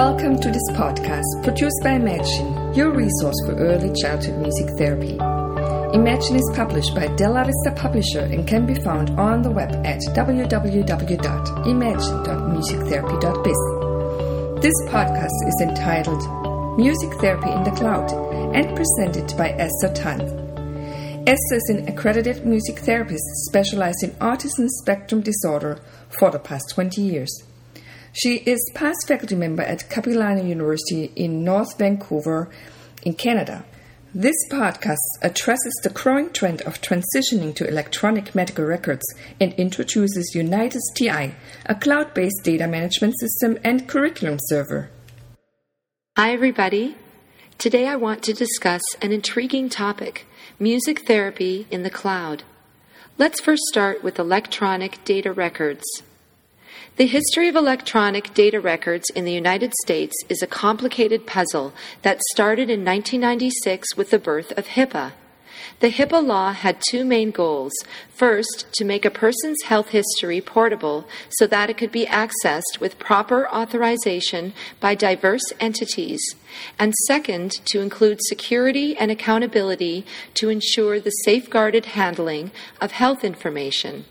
Welcome to this podcast produced by Imagine, your resource for early childhood music therapy. Imagine is published by Della Vista Publisher and can be found on the web at www.imagine.musictherapy.biz. This podcast is entitled Music Therapy in the Cloud and presented by Esther Thane. Esther is an accredited music therapist specialized in autism spectrum disorder for the past 20 years. She is past faculty member at Capilano University in North Vancouver, in Canada. This podcast addresses the growing trend of transitioning to electronic medical records and introduces Unitus TI, a cloud based data management system and curriculum server. Hi, everybody. Today I want to discuss an intriguing topic music therapy in the cloud. Let's first start with electronic data records. The history of electronic data records in the United States is a complicated puzzle that started in 1996 with the birth of HIPAA. The HIPAA law had two main goals. First, to make a person's health history portable so that it could be accessed with proper authorization by diverse entities. And second, to include security and accountability to ensure the safeguarded handling of health information.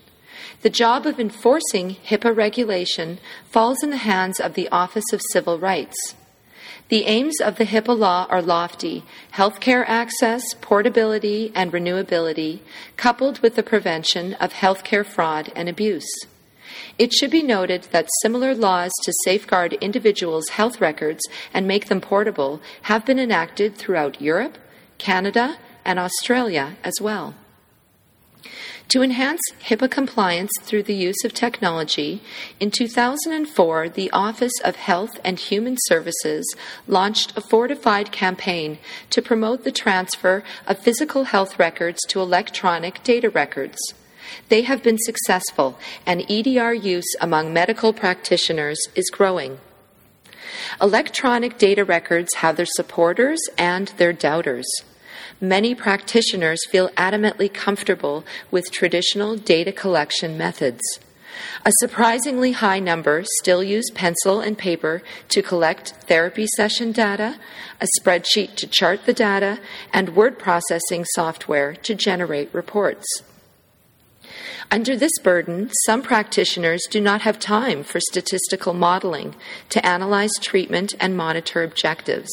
The job of enforcing HIPAA regulation falls in the hands of the Office of Civil Rights. The aims of the HIPAA law are lofty healthcare access, portability, and renewability, coupled with the prevention of healthcare fraud and abuse. It should be noted that similar laws to safeguard individuals' health records and make them portable have been enacted throughout Europe, Canada, and Australia as well. To enhance HIPAA compliance through the use of technology, in 2004, the Office of Health and Human Services launched a fortified campaign to promote the transfer of physical health records to electronic data records. They have been successful, and EDR use among medical practitioners is growing. Electronic data records have their supporters and their doubters many practitioners feel adamantly comfortable with traditional data collection methods. A surprisingly high number still use pencil and paper to collect therapy session data, a spreadsheet to chart the data, and word processing software to generate reports. Under this burden, some practitioners do not have time for statistical modeling to analyze treatment and monitor objectives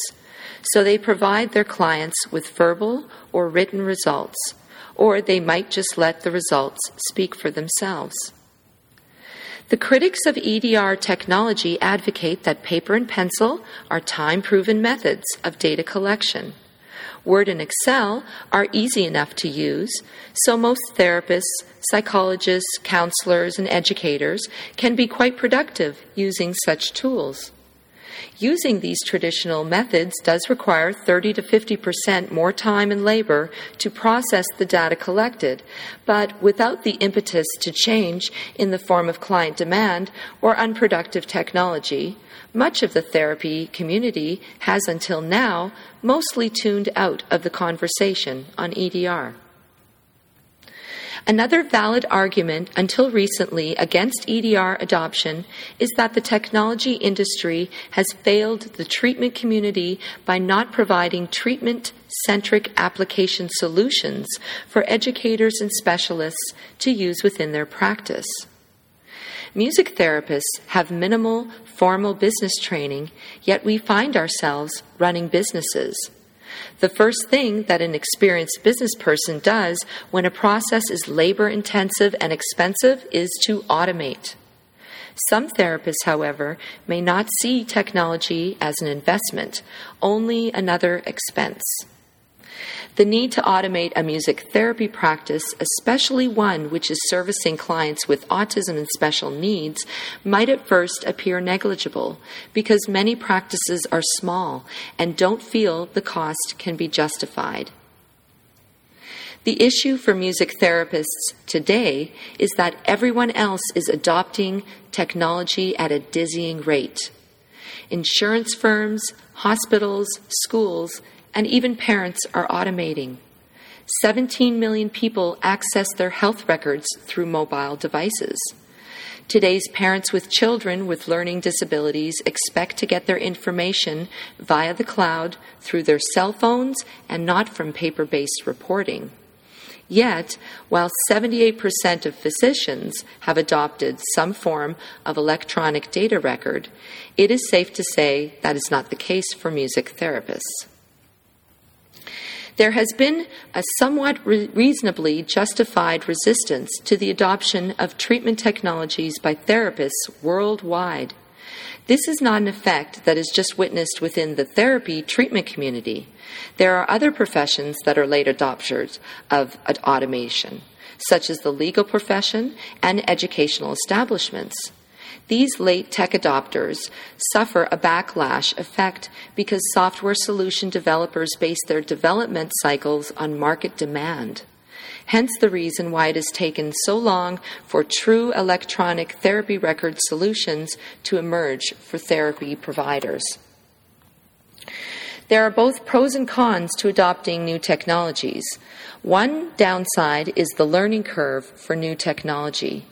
so they provide their clients with verbal or written results, or they might just let the results speak for themselves. The critics of EDR technology advocate that paper and pencil are time proven methods of data collection. Word and Excel are easy enough to use, so most therapists, psychologists, counselors, and educators can be quite productive using such tools. Using these traditional methods does require 30 to 50 percent more time and labor to process the data collected, but without the impetus to change in the form of client demand or unproductive technology, much of the therapy community has until now mostly tuned out of the conversation on EDR. Another valid argument until recently against EDR adoption is that the technology industry has failed the treatment community by not providing treatment centric application solutions for educators and specialists to use within their practice. Music therapists have minimal formal business training, yet we find ourselves running businesses. The first thing that an experienced business person does when a process is labor intensive and expensive is to automate. Some therapists, however, may not see technology as an investment, only another expense. The need to automate a music therapy practice, especially one which is servicing clients with autism and special needs, might at first appear negligible because many practices are small and don't feel the cost can be justified. The issue for music therapists today is that everyone else is adopting technology at a dizzying rate. Insurance firms, hospitals, schools, and even parents are automating. 17 million people access their health records through mobile devices. Today's parents with children with learning disabilities expect to get their information via the cloud through their cell phones and not from paper based reporting. Yet, while 78% of physicians have adopted some form of electronic data record, it is safe to say that is not the case for music therapists. There has been a somewhat re- reasonably justified resistance to the adoption of treatment technologies by therapists worldwide. This is not an effect that is just witnessed within the therapy treatment community. There are other professions that are late adopters of automation, such as the legal profession and educational establishments. These late tech adopters suffer a backlash effect because software solution developers base their development cycles on market demand. Hence, the reason why it has taken so long for true electronic therapy record solutions to emerge for therapy providers. There are both pros and cons to adopting new technologies. One downside is the learning curve for new technology.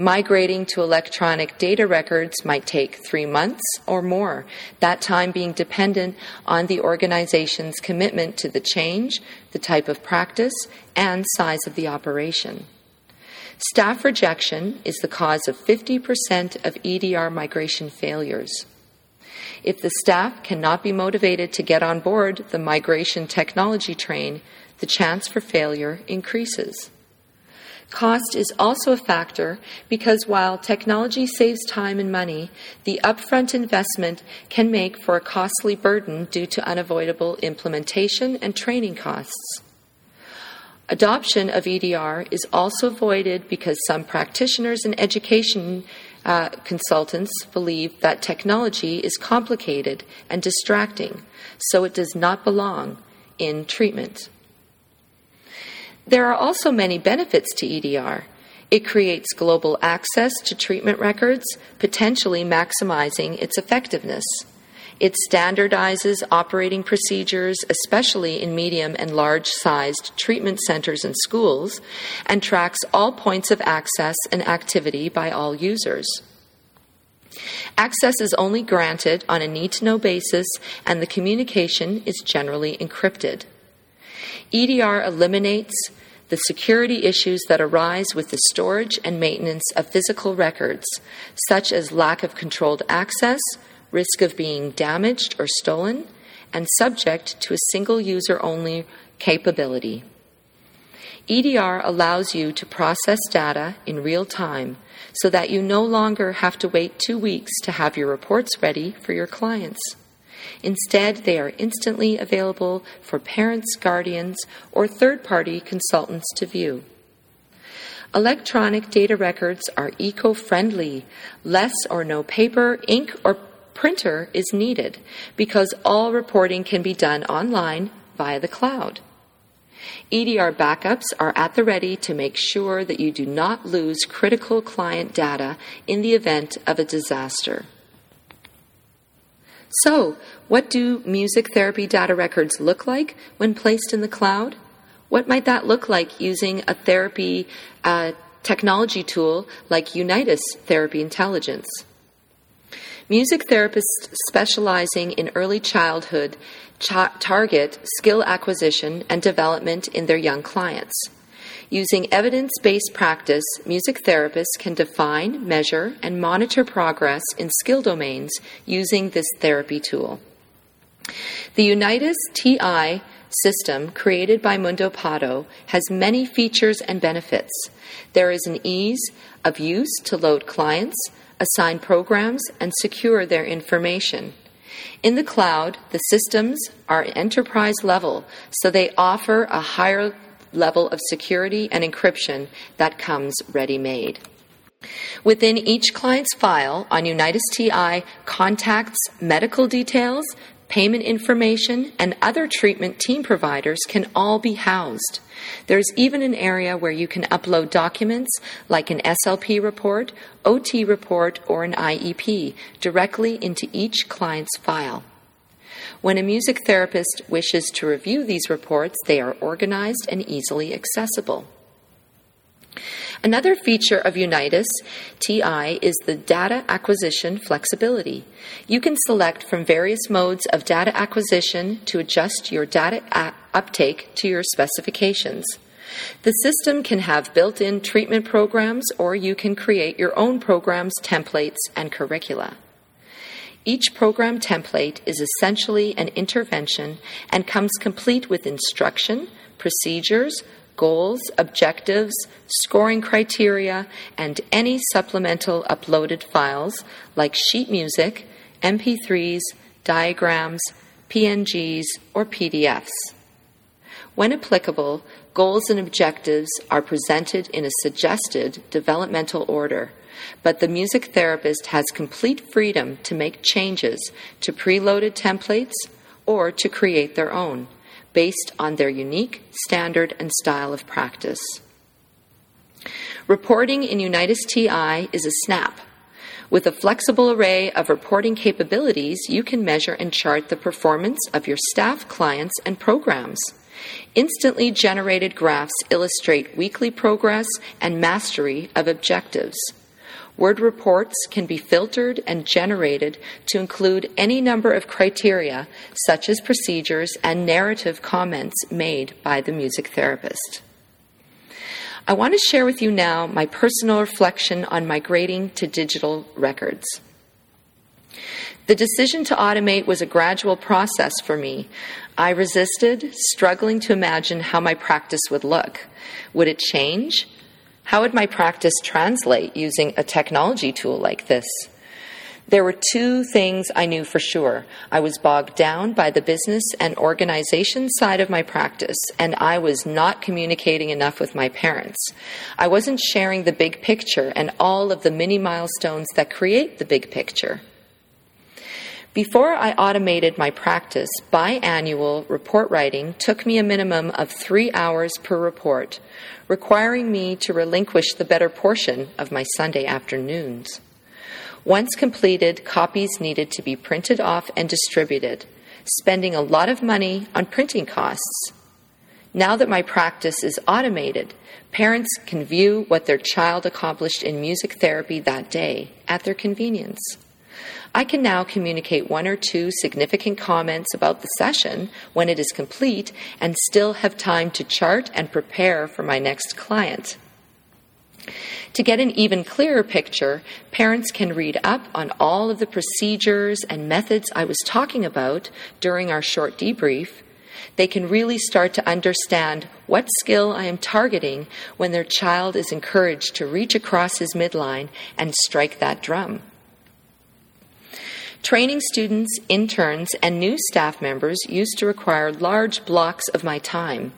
Migrating to electronic data records might take three months or more, that time being dependent on the organization's commitment to the change, the type of practice, and size of the operation. Staff rejection is the cause of 50% of EDR migration failures. If the staff cannot be motivated to get on board the migration technology train, the chance for failure increases. Cost is also a factor because while technology saves time and money, the upfront investment can make for a costly burden due to unavoidable implementation and training costs. Adoption of EDR is also avoided because some practitioners and education uh, consultants believe that technology is complicated and distracting, so it does not belong in treatment. There are also many benefits to EDR. It creates global access to treatment records, potentially maximizing its effectiveness. It standardizes operating procedures, especially in medium and large sized treatment centers and schools, and tracks all points of access and activity by all users. Access is only granted on a need to know basis, and the communication is generally encrypted. EDR eliminates the security issues that arise with the storage and maintenance of physical records, such as lack of controlled access, risk of being damaged or stolen, and subject to a single user only capability. EDR allows you to process data in real time so that you no longer have to wait two weeks to have your reports ready for your clients. Instead, they are instantly available for parents, guardians, or third party consultants to view. Electronic data records are eco friendly. Less or no paper, ink, or printer is needed because all reporting can be done online via the cloud. EDR backups are at the ready to make sure that you do not lose critical client data in the event of a disaster. So, what do music therapy data records look like when placed in the cloud? What might that look like using a therapy uh, technology tool like Unitus Therapy Intelligence? Music therapists specializing in early childhood target skill acquisition and development in their young clients. Using evidence based practice, music therapists can define, measure, and monitor progress in skill domains using this therapy tool. The Unitus TI system created by Mundo Pato has many features and benefits. There is an ease of use to load clients, assign programs, and secure their information. In the cloud, the systems are enterprise level, so they offer a higher level of security and encryption that comes ready made. Within each client's file on Unitus TI, contacts, medical details, payment information, and other treatment team providers can all be housed. There's even an area where you can upload documents like an SLP report, OT report, or an IEP directly into each client's file. When a music therapist wishes to review these reports, they are organized and easily accessible. Another feature of Unitus TI is the data acquisition flexibility. You can select from various modes of data acquisition to adjust your data uptake to your specifications. The system can have built in treatment programs, or you can create your own programs, templates, and curricula. Each program template is essentially an intervention and comes complete with instruction, procedures, goals, objectives, scoring criteria, and any supplemental uploaded files like sheet music, MP3s, diagrams, PNGs, or PDFs. When applicable, goals and objectives are presented in a suggested developmental order, but the music therapist has complete freedom to make changes to preloaded templates or to create their own based on their unique standard and style of practice. Reporting in Unitus TI is a snap. With a flexible array of reporting capabilities, you can measure and chart the performance of your staff, clients, and programs. Instantly generated graphs illustrate weekly progress and mastery of objectives. Word reports can be filtered and generated to include any number of criteria, such as procedures and narrative comments made by the music therapist. I want to share with you now my personal reflection on migrating to digital records. The decision to automate was a gradual process for me. I resisted, struggling to imagine how my practice would look. Would it change? How would my practice translate using a technology tool like this? There were two things I knew for sure. I was bogged down by the business and organization side of my practice, and I was not communicating enough with my parents. I wasn't sharing the big picture and all of the mini milestones that create the big picture. Before I automated my practice, biannual report writing took me a minimum of three hours per report, requiring me to relinquish the better portion of my Sunday afternoons. Once completed, copies needed to be printed off and distributed, spending a lot of money on printing costs. Now that my practice is automated, parents can view what their child accomplished in music therapy that day at their convenience. I can now communicate one or two significant comments about the session when it is complete and still have time to chart and prepare for my next client. To get an even clearer picture, parents can read up on all of the procedures and methods I was talking about during our short debrief. They can really start to understand what skill I am targeting when their child is encouraged to reach across his midline and strike that drum. Training students, interns, and new staff members used to require large blocks of my time.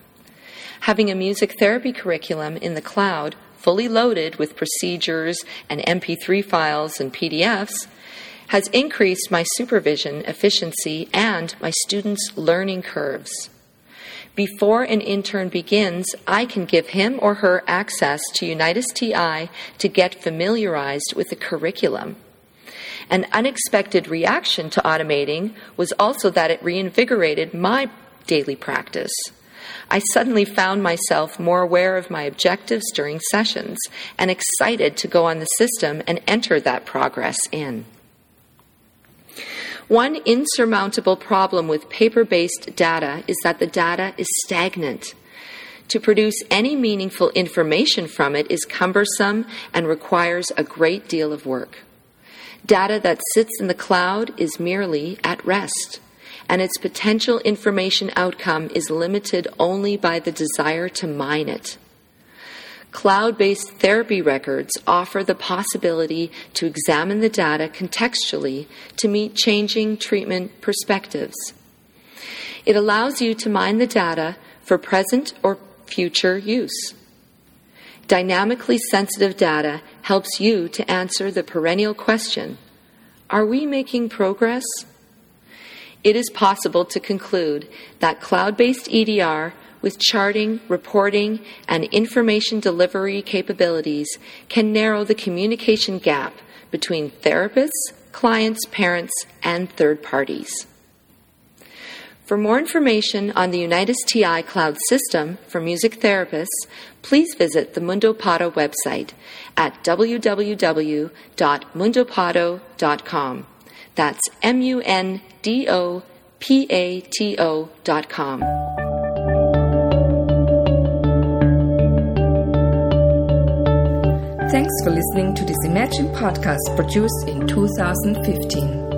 Having a music therapy curriculum in the cloud, fully loaded with procedures and MP3 files and PDFs, has increased my supervision efficiency and my students' learning curves. Before an intern begins, I can give him or her access to Unitus TI to get familiarized with the curriculum. An unexpected reaction to automating was also that it reinvigorated my daily practice. I suddenly found myself more aware of my objectives during sessions and excited to go on the system and enter that progress in. One insurmountable problem with paper based data is that the data is stagnant. To produce any meaningful information from it is cumbersome and requires a great deal of work. Data that sits in the cloud is merely at rest, and its potential information outcome is limited only by the desire to mine it. Cloud based therapy records offer the possibility to examine the data contextually to meet changing treatment perspectives. It allows you to mine the data for present or future use. Dynamically sensitive data helps you to answer the perennial question Are we making progress? It is possible to conclude that cloud based EDR with charting, reporting, and information delivery capabilities can narrow the communication gap between therapists, clients, parents, and third parties. For more information on the Unitus TI Cloud System for music therapists, please visit the Mundo Pato website at www.mundopato.com. That's M U N D O P A T O dot com. Thanks for listening to this Imagine podcast produced in 2015.